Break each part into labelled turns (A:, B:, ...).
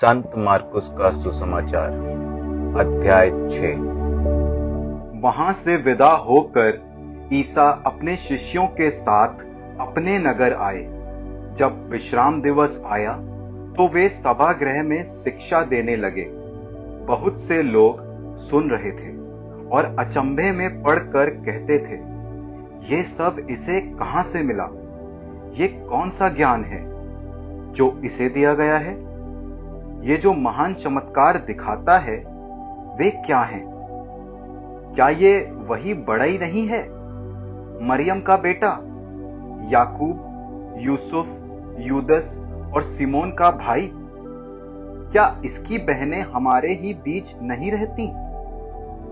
A: संत मार्कुस का सुसमाचार, अध्याय छ।
B: वहाँ से विदा होकर ईसा अपने शिष्यों के साथ अपने नगर आए। जब विश्राम दिवस आया तो वे सभागृह में शिक्षा देने लगे। बहुत से लोग सुन रहे थे और अचंभे में पढ़कर कहते थे, ये सब इसे कहाँ से मिला? ये कौन सा ज्ञान है जो इसे दिया गया है? ये जो महान चमत्कार दिखाता है, वे क्या हैं? क्या ये वही बड़ा ही नहीं है? मरियम का बेटा, याकूब, यूसुफ, यूदस और सिमोन का भाई, क्या इसकी बहनें हमारे ही बीच नहीं रहती?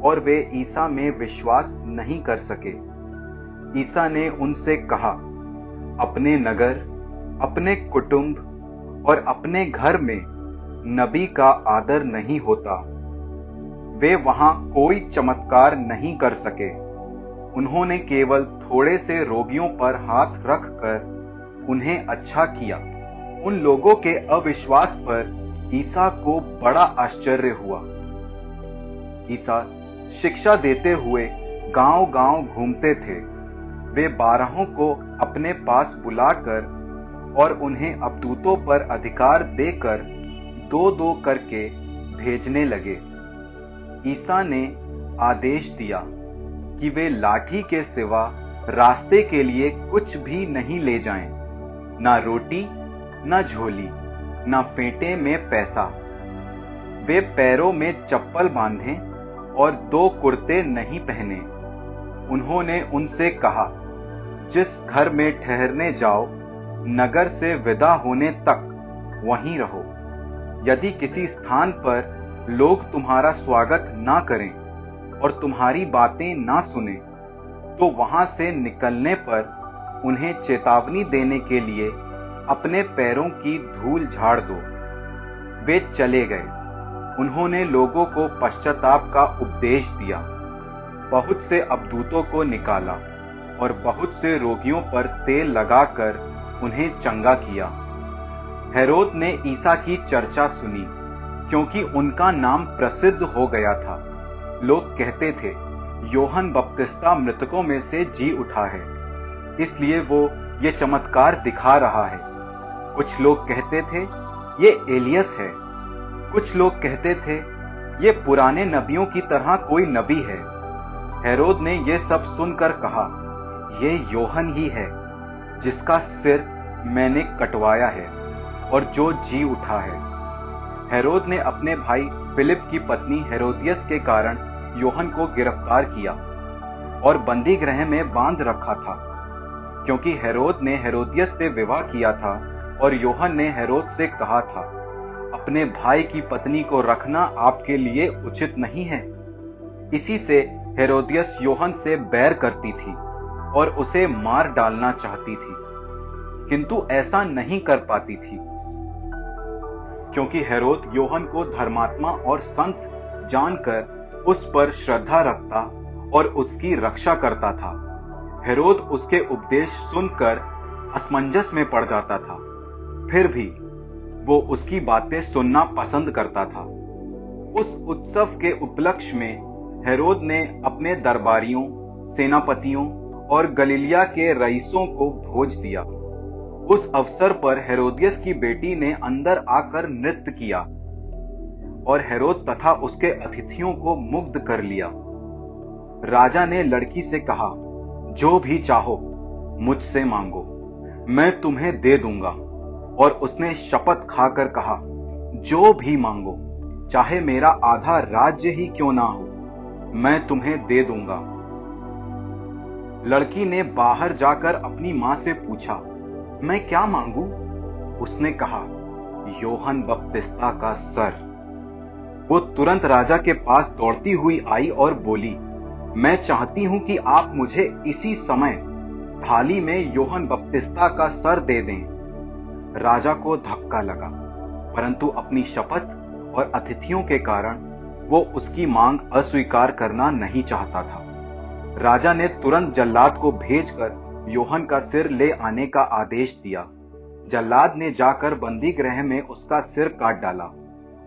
B: और वे ईसा में विश्वास नहीं कर सके। ईसा ने उनसे कहा, अपने नगर, अपने कुटुंब और अपने घर में नबी का आदर नहीं होता। वे वहाँ कोई चमत्कार नहीं कर सके। उन्होंने केवल थोड़े से रोगियों पर हाथ रखकर उन्हें अच्छा किया। उन लोगों के अविश्वास पर ईसा को बड़ा आश्चर्य हुआ। ईसा शिक्षा देते हुए गांव-गांव घूमते थे। वे बारहों को अपने पास बुलाकर और उन्हें अबदूतों पर अधिकार देकर दो दो करके भेजने लगे। ईसा ने आदेश दिया कि वे लाठी के सिवा रास्ते के लिए कुछ भी नहीं ले जाएँ, ना रोटी ना झोली ना फेंटे में पैसा। वे पैरों में चप्पल बांधे और दो कुर्ते नहीं पहने। उन्होंने उनसे कहा जिस घर में ठहरने जाओ नगर से विदा होने तक वहीं रहो। यदि किसी स्थान पर लोग तुम्हारा स्वागत ना करें और तुम्हारी बातें ना सुने तो वहाँ से निकलने पर उन्हें चेतावनी देने के लिए अपने पैरों की धूल झाड़ दो। वे चले गए। उन्होंने लोगों को पश्चाताप का उपदेश दिया। बहुत से अबदूतों को निकाला और बहुत से रोगियों पर तेल लगाकर उन्हें चंगा किया। हेरोद ने ईसा की चर्चा सुनी, क्योंकि उनका नाम प्रसिद्ध हो गया था। लोग कहते थे, योहन बपतिस्ता मृतकों में से जी उठा है। इसलिए वो ये चमत्कार दिखा रहा है। कुछ लोग कहते थे, ये एलियस है। कुछ लोग कहते थे, ये पुराने नबियों की तरह कोई नबी है। हेरोद ने यह सब सुनकर कहा, ये योहन ही है, जिसका सिर मैंने कटवाया है। और जो जी उठा है। हेरोद ने अपने भाई फिलिप की पत्नी हेरोदियस के कारण योहन को गिरफ़्तार किया और बंदी गृह में बाँध रखा था, क्योंकि हेरोद ने हेरोदियस से विवाह किया था और योहन ने हेरोद से कहा था, अपने भाई की पत्नी को रखना आपके लिए उचित नहीं है। इसी से हेरोदियस योहन से बैर करती थी और उसे मार डालना चाहती थी, किंतु ऐसा नहीं कर पाती थी। क्योंकि हेरोद योहन को धर्मात्मा और संत जानकर उस पर श्रद्धा रखता और उसकी रक्षा करता था। हेरोद उसके उपदेश सुनकर असमंजस में पड़ जाता था। फिर भी वो उसकी बातें सुनना पसंद करता था। उस उत्सव के उपलक्ष्य में हेरोद ने अपने दरबारियों, सेनापतियों और गलीलिया के रईसों को भोज दिया। उस अवसर पर हेरोदियस की बेटी ने अंदर आकर नृत्य किया और हेरोद तथा उसके अतिथियों को मुग्ध कर लिया। राजा ने लड़की से कहा, जो भी चाहो, मुझसे मांगो। मैं तुम्हें दे दूँगा। और उसने शपथ खाकर कहा, जो भी मांगो, चाहे मेरा आधा राज्य ही क्यों ना हो, मैं तुम्हें दे दूँगा। लड़की ने बाहर जाकर अपनी माँ से पूछा मैं क्या मांगू? उसने कहा, योहन बपतिस्ता का सर। वो तुरंत राजा के पास दौड़ती हुई आई और बोली, मैं चाहती हूँ कि आप मुझे इसी समय थाली में योहन बपतिस्ता का सर दे दें। राजा को धक्का लगा, परंतु अपनी शपथ और अतिथियों के कारण वो उसकी मांग अस्वीकार करना नहीं चाहता था। राजा ने तुरंत जल्लाद को भेजकर योहन का सिर ले आने का आदेश दिया। जल्लाद ने जाकर बंदी गृह में उसका सिर काट डाला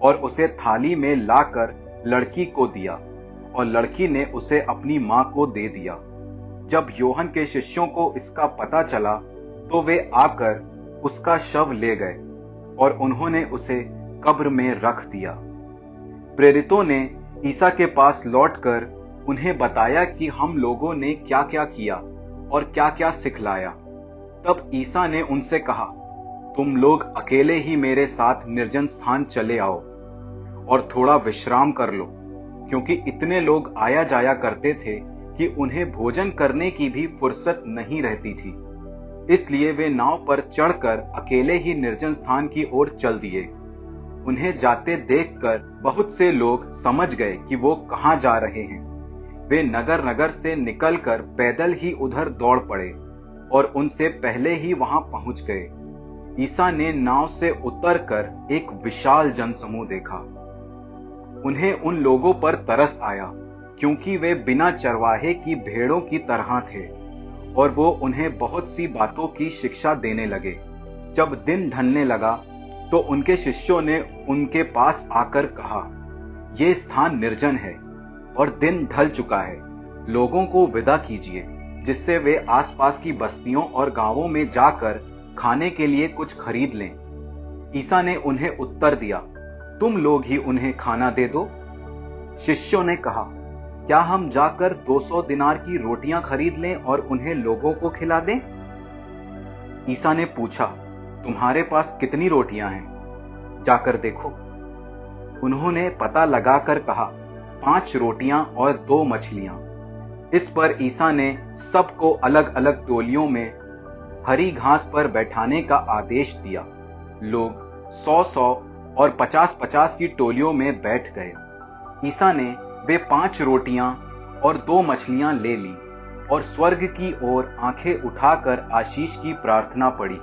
B: और उसे थाली में लाकर लड़की को दिया और लड़की ने उसे अपनी माँ को दे दिया। जब योहन के शिष्यों को इसका पता चला तो वे आकर उसका शव ले गए और उन्होंने उसे कब्र में रख दिया। प्रेरितों ने ईसा के पास लौटकर उन्हें बताया कि हम लोगों ने क्या क्या किया। और क्या क्या सिखलाया। तब ईसा ने उनसे कहा, तुम लोग अकेले ही मेरे साथ निर्जन स्थान चले आओ और थोड़ा विश्राम कर लो, क्योंकि इतने लोग आया जाया करते थे कि उन्हें भोजन करने की भी फुर्सत नहीं रहती थी। इसलिए वे नाव पर चढ़कर अकेले ही निर्जन स्थान की ओर चल दिए। उन्हें जाते देखकर बहुत से लोग समझ गए कि वो कहाँ जा रहे हैं। वे नगर नगर से निकलकर पैदल ही उधर दौड़ पड़े और उनसे पहले ही वहाँ पहुँच गए। ईसा ने नाव से उतरकर एक विशाल जनसमूह देखा। उन्हें उन लोगों पर तरस आया, क्योंकि वे बिना चरवाहे की भेड़ों की तरह थे और वो उन्हें बहुत सी बातों की शिक्षा देने लगे। जब दिन ढलने लगा तो उनके शिष्यों ने उनके पास आकर कहा यह स्थान निर्जन है। और दिन ढल चुका है। लोगों को विदा कीजिए, जिससे वे आसपास की बस्तियों और गाँवों में जाकर खाने के लिए कुछ खरीद लें। ईसा ने उन्हें उत्तर दिया, तुम लोग ही उन्हें खाना दे दो। शिष्यों ने कहा, क्या हम जाकर 200 दिनार की रोटियाँ खरीद लें और उन्हें लोगों को खिला दें? ईसा ने पूछा, तुम्हारे पास कितनी रोटियाँ हैं? जाकर देखो। उन्होंने पता लगाकर कहा पाँच रोटियाँ और दो मछलियाँ। इस पर ईसा ने सबको अलग अलग टोलियों में हरी घास पर बैठाने का आदेश दिया। लोग सौ सौ और पचास पचास की टोलियों में बैठ गए। ईसा ने वे पाँच रोटियाँ और दो मछलियाँ ले ली और स्वर्ग की ओर आँखें उठाकर आशीष की प्रार्थना पड़ी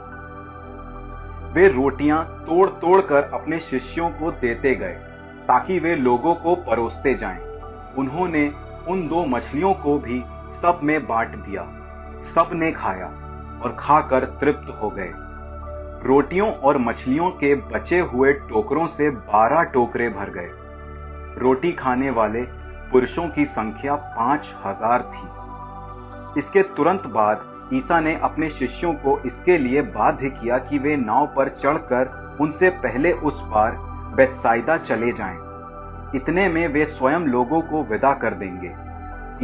B: वे रोटियाँ तोड़ तोड़ कर अपने शिष्यों को देते गए। ताकि वे लोगों को परोसते जाएँ। उन्होंने उन दो मछलियों को भी सब में बांट दिया। सबने खाया और खाकर तृप्त हो गए। रोटियों और मछलियों के बचे हुए टोकरों से बारह टोकरे भर गए। रोटी खाने वाले पुरुषों की संख्या पाँच हज़ार थी। इसके तुरंत बाद ईसा ने अपने शिष्यों को इसके लिए बाध्य किया कि वे नाव पर चढ़कर उनसे पहले उस पार बेतसाइदा चले जाएँ। इतने में वे स्वयं लोगों को विदा कर देंगे।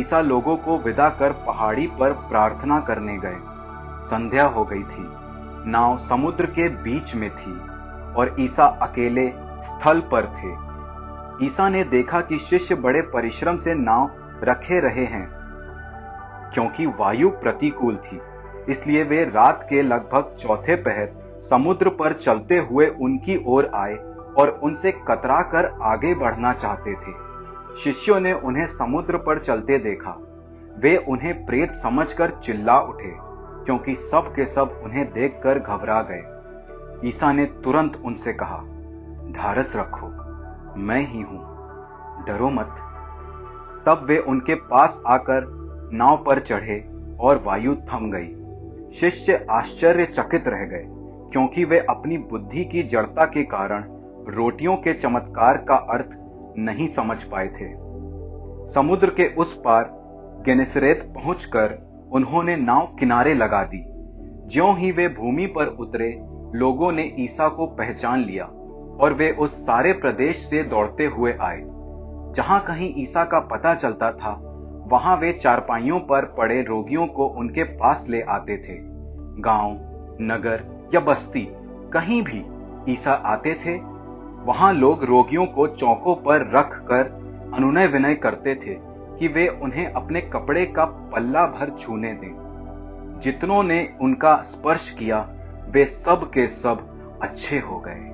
B: ईसा लोगों को विदा कर पहाड़ी पर प्रार्थना करने गए। संध्या हो गई थी। नाव समुद्र के बीच में थी और ईसा अकेले स्थल पर थे। ईसा ने देखा कि शिष्य बड़े परिश्रम से नाव रखे रहे हैं, क्योंकि वायु प्रतिकूल थी। इसलिए वे रात के लगभग चौथे पहर समुद्र पर चलते हुए उनकी ओर आए और उनसे कतरा कर आगे बढ़ना चाहते थे। शिष्यों ने उन्हें समुद्र पर चलते देखा। वे उन्हें प्रेत समझकर चिल्ला उठे, क्योंकि सब के सब उन्हें देखकर घबरा गए। ईसा ने तुरंत उनसे कहा, ढारस रखो, मैं ही हूँ, डरो मत। तब वे उनके पास आकर नाव पर चढ़े और वायु थम गई। शिष्य आश्चर्यचकित रह गए, क्योंकि वे अपनी बुद्धि की जड़ता के कारण रोटियों के चमत्कार का अर्थ नहीं समझ पाए थे। समुद्र के उस पार गेनेसरेत पहुंचकर उन्होंने नाव किनारे लगा दी। ज्यों ही वे भूमि पर उतरे, लोगों ने ईसा को पहचान लिया और वे उस सारे प्रदेश से दौड़ते हुए आए। जहाँ कहीं ईसा का पता चलता था, वहाँ वे चारपाइयों पर पड़े रोगियों को उनके पास ले आते थे। गाँव, नगर या बस्ती, कहीं भी ईसा आते थे वहाँ लोग रोगियों को चौकों पर रख कर अनुनय विनय करते थे कि वे उन्हें अपने कपड़े का पल्ला भर छूने दें। जितनों ने उनका स्पर्श किया, वे सब के सब अच्छे हो गए।